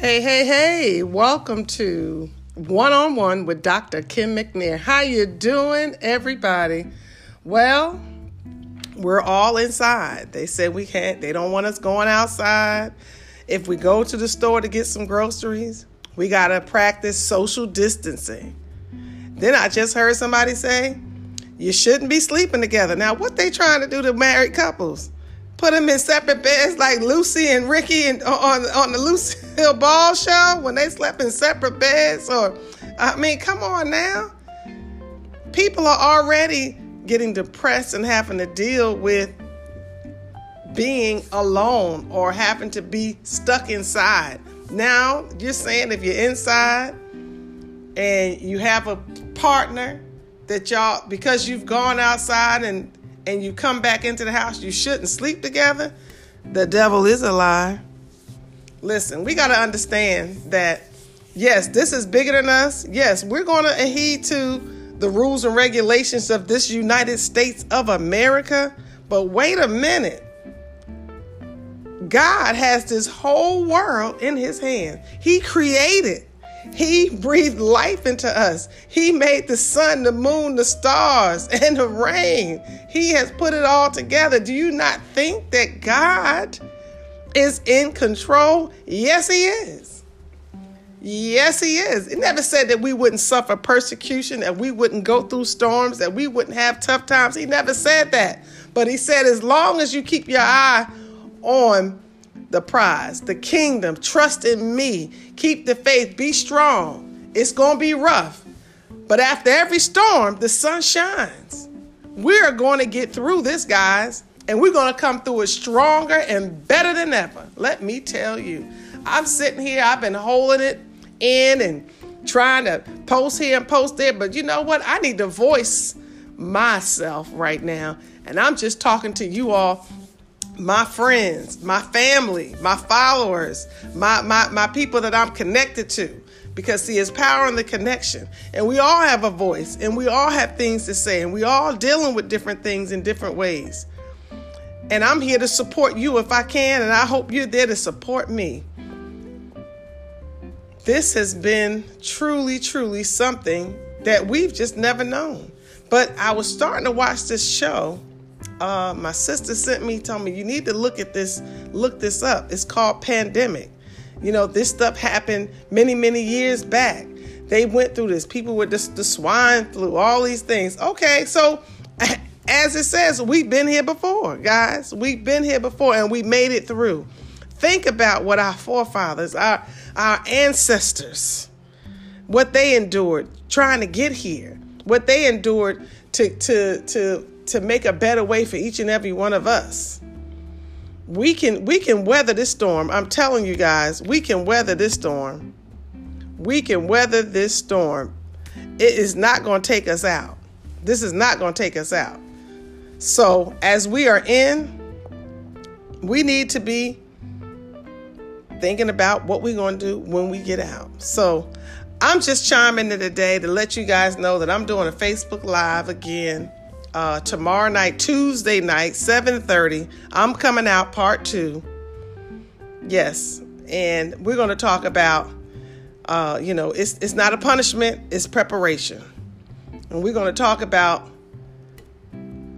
Hey, hey, hey, welcome to One on One with Dr. Kim McNair. How you doing, everybody? Well, we're all inside. They said we can't, they don't want us going outside. If we go to the store to get some groceries, we got to practice social distancing. Then I just heard somebody say, you shouldn't be sleeping together. Now, what they trying to do to married couples? Put them in separate beds like Lucy and Ricky and uh, on on the Lucille Ball show when they slept in separate beds or I mean come on now. People are already getting depressed and having to deal with being alone or having to be stuck inside. Now you're saying if you're inside and you have a partner that y'all because you've gone outside and and you come back into the house, you shouldn't sleep together, the devil is a lie. Listen, we got to understand that, yes, this is bigger than us. Yes, we're going to adhere to the rules and regulations of this United States of America. But wait a minute. God has this whole world in his hand. He created he breathed life into us. He made the sun, the moon, the stars, and the rain. He has put it all together. Do you not think that God is in control? Yes, He is. Yes, He is. It never said that we wouldn't suffer persecution, that we wouldn't go through storms, that we wouldn't have tough times. He never said that. But He said, as long as you keep your eye on the prize, the kingdom. Trust in me. Keep the faith. Be strong. It's going to be rough. But after every storm, the sun shines. We're going to get through this, guys, and we're going to come through it stronger and better than ever. Let me tell you. I'm sitting here, I've been holding it in and trying to post here and post there, but you know what? I need to voice myself right now. And I'm just talking to you all my friends, my family, my followers, my, my, my people that I'm connected to. Because see, it's power in the connection. And we all have a voice and we all have things to say and we all dealing with different things in different ways. And I'm here to support you if I can, and I hope you're there to support me. This has been truly, truly something that we've just never known. But I was starting to watch this show uh, my sister sent me, told me you need to look at this, look this up. It's called pandemic. You know, this stuff happened many, many years back. They went through this. People with this, the swine flu, all these things. Okay, so as it says, we've been here before, guys. We've been here before and we made it through. Think about what our forefathers, our our ancestors, what they endured trying to get here, what they endured to to to to make a better way for each and every one of us. We can we can weather this storm. I'm telling you guys, we can weather this storm. We can weather this storm. It is not going to take us out. This is not going to take us out. So, as we are in, we need to be thinking about what we're going to do when we get out. So, I'm just chiming in today to let you guys know that I'm doing a Facebook Live again uh, tomorrow night, Tuesday night, 7:30. I'm coming out part two. Yes, and we're going to talk about, uh, you know, it's it's not a punishment, it's preparation, and we're going to talk about.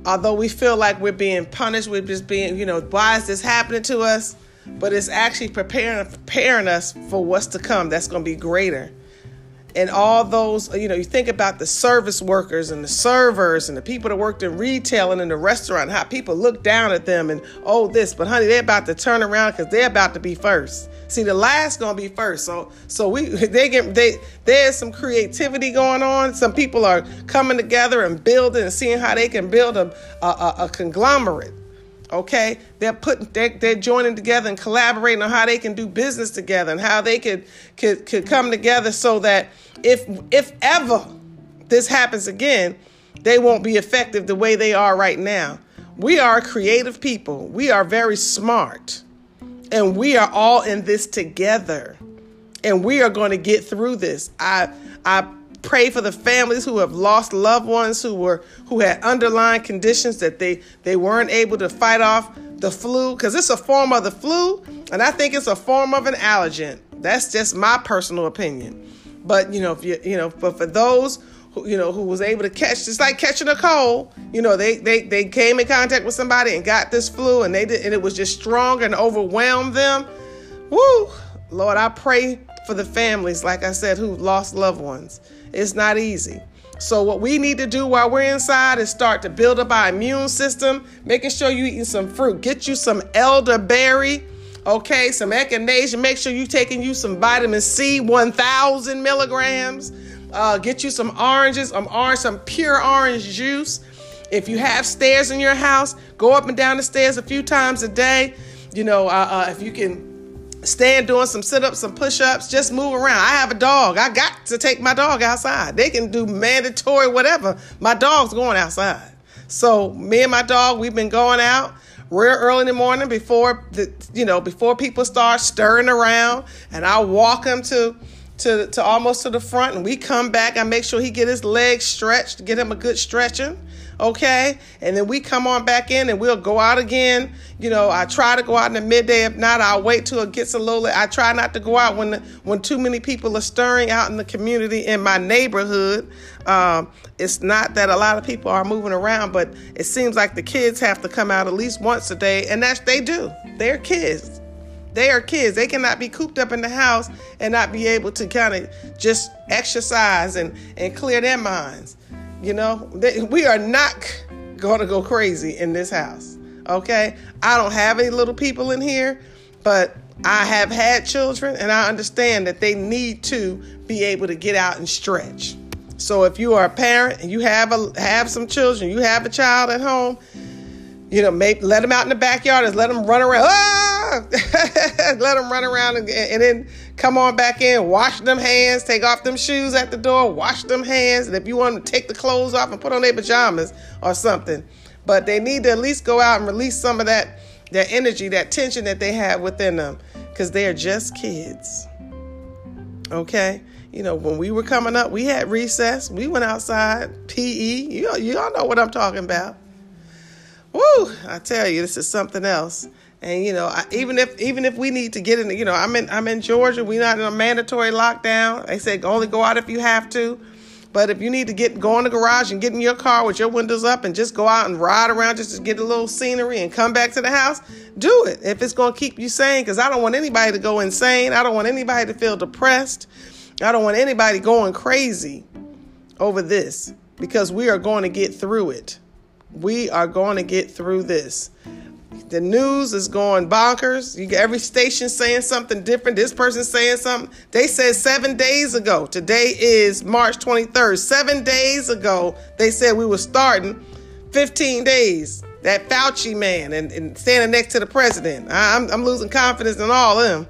Although we feel like we're being punished, we're just being, you know, why is this happening to us? But it's actually preparing preparing us for what's to come. That's going to be greater and all those you know you think about the service workers and the servers and the people that worked in retail and in the restaurant how people look down at them and oh this but honey they're about to turn around because they're about to be first. See the last gonna be first. So so we they get they there's some creativity going on. Some people are coming together and building and seeing how they can build a, a, a conglomerate okay? They're putting they're, they're, joining together and collaborating on how they can do business together and how they could could could come together so that if if ever this happens again they won't be effective the way they are right now. We are creative people. We are very smart. And we are all in this together. And we are going to get through this. I i pray for the families who have lost loved ones who were who had underlying conditions that they they weren't able to fight off the flu because it's a form of the flu and i think it's a form of an allergen That's just my personal opinion. But you know, if you you know, but for those who you know who was able to catch, it's like catching a cold. You know, they they they came in contact with somebody and got this flu, and they did, and it was just strong and overwhelmed them. Woo, Lord, I pray for the families, like I said, who lost loved ones. It's not easy. So what we need to do while we're inside is start to build up our immune system, making sure you eating some fruit. Get you some elderberry, okay, some echinacea. Make sure you taking you some vitamin C, 1,000 milligrams. Uh, get you some oranges, um, orange, some pure orange juice. If you have stairs in your house, go up and down the stairs a few times a day. You know, uh, uh, if you can stand doing some sit-ups some push-ups just move around. I have a dog. I got to take my dog outside. They can do mandatory whatever. My dog's going outside. So me and my dog we've been going out real early in the morning before the you know before people start stirring around. And i walk them to to, to almost to the front and we come back i make sure he get his legs stretched get him a good stretching okay? And then we come on back in and we'll go out again. You know, I try to go out in the midday. If not, I'll wait till it gets a little. I try not to go out when when too many people are stirring out in the community in my neighborhood. Um, it's not that a lot of people are moving around, but it seems like the kids have to come out at least once a day, and that's they do. They're kids. They are kids. They cannot be cooped up in the house and not be able to kind of just exercise and, and clear their minds. You know, they, we are not going to go crazy in this house. Okay? I don't have any little people in here, but I have had children and I understand that they need to be able to get out and stretch. So if you are a parent and you have a have some children, you have a child at home, you know, maybe let them out in the backyard and let them run around. Ah! let them run around and, and then come on back in, wash them hands, take off them shoes at the door, wash them hands. And if you want to take the clothes off and put on their pajamas or something. But they need to at least go out and release some of that, that energy, that tension that they have within them. Because they are just kids. Okay? You know, when we were coming up, we had recess. We went outside, PE. You, you all know what I'm talking about. Woo! I tell you, this is something else. And you know, I, even if even if we need to get in, you know, I'm in I'm in Georgia. We're not in a mandatory lockdown. They say only go out if you have to. But if you need to get go in the garage and get in your car with your windows up and just go out and ride around just to get a little scenery and come back to the house, do it. If it's going to keep you sane, because I don't want anybody to go insane. I don't want anybody to feel depressed. I don't want anybody going crazy over this because we are going to get through it. We are going to get through this. The news is going bonkers. You get every station saying something different. This person saying something. They said seven days ago. Today is March 23rd. Seven days ago, they said we were starting 15 days. That Fauci man and, and standing next to the president. I'm, I'm losing confidence in all of them.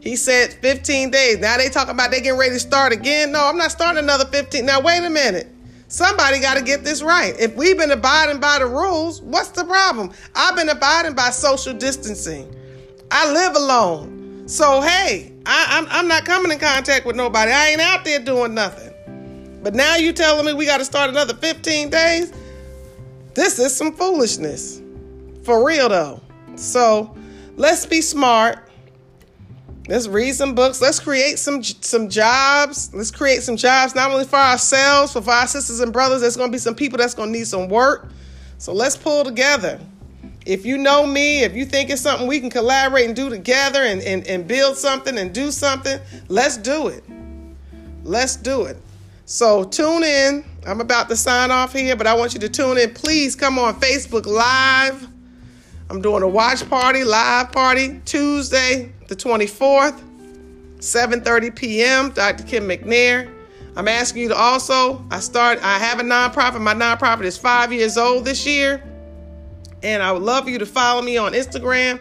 He said 15 days. Now they talking about they getting ready to start again. No, I'm not starting another 15. Now wait a minute. Somebody got to get this right. If we've been abiding by the rules, what's the problem? I've been abiding by social distancing. I live alone. So, hey, I, am I'm, I'm not coming in contact with nobody. I ain't out there doing nothing. But now you telling me we got to start another 15 days? This is some foolishness. For real, though. So, let's be smart. Let's read some books. Let's create some some jobs. Let's create some jobs not only for ourselves, but for our sisters and brothers. There's going to be some people that's going to need some work. So let's pull together. If you know me, if you think it's something we can collaborate and do together and, and, and build something and do something, let's do it. Let's do it. So tune in. I'm about to sign off here, but I want you to tune in. Please come on Facebook Live. I'm doing a watch party, live party, Tuesday, the 24th, 7:30 p.m. Dr. Kim McNair. I'm asking you to also. I start. I have a nonprofit. My nonprofit is five years old this year, and I would love for you to follow me on Instagram,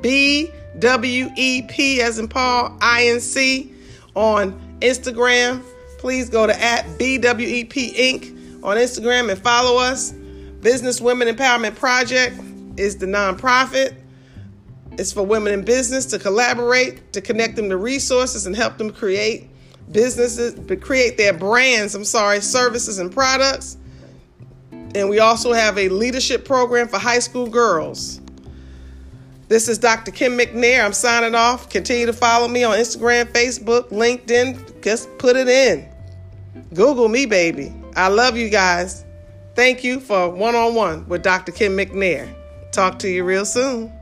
BWEP as in Paul INC on Instagram. Please go to at BWEP Inc. on Instagram and follow us. Business Women Empowerment Project is the nonprofit. It's for women in business to collaborate, to connect them to resources and help them create businesses, create their brands, I'm sorry, services and products. And we also have a leadership program for high school girls. This is Dr. Kim McNair. I'm signing off. Continue to follow me on Instagram, Facebook, LinkedIn. Just put it in. Google me, baby. I love you guys. Thank you for one on one with Dr. Kim McNair. Talk to you real soon.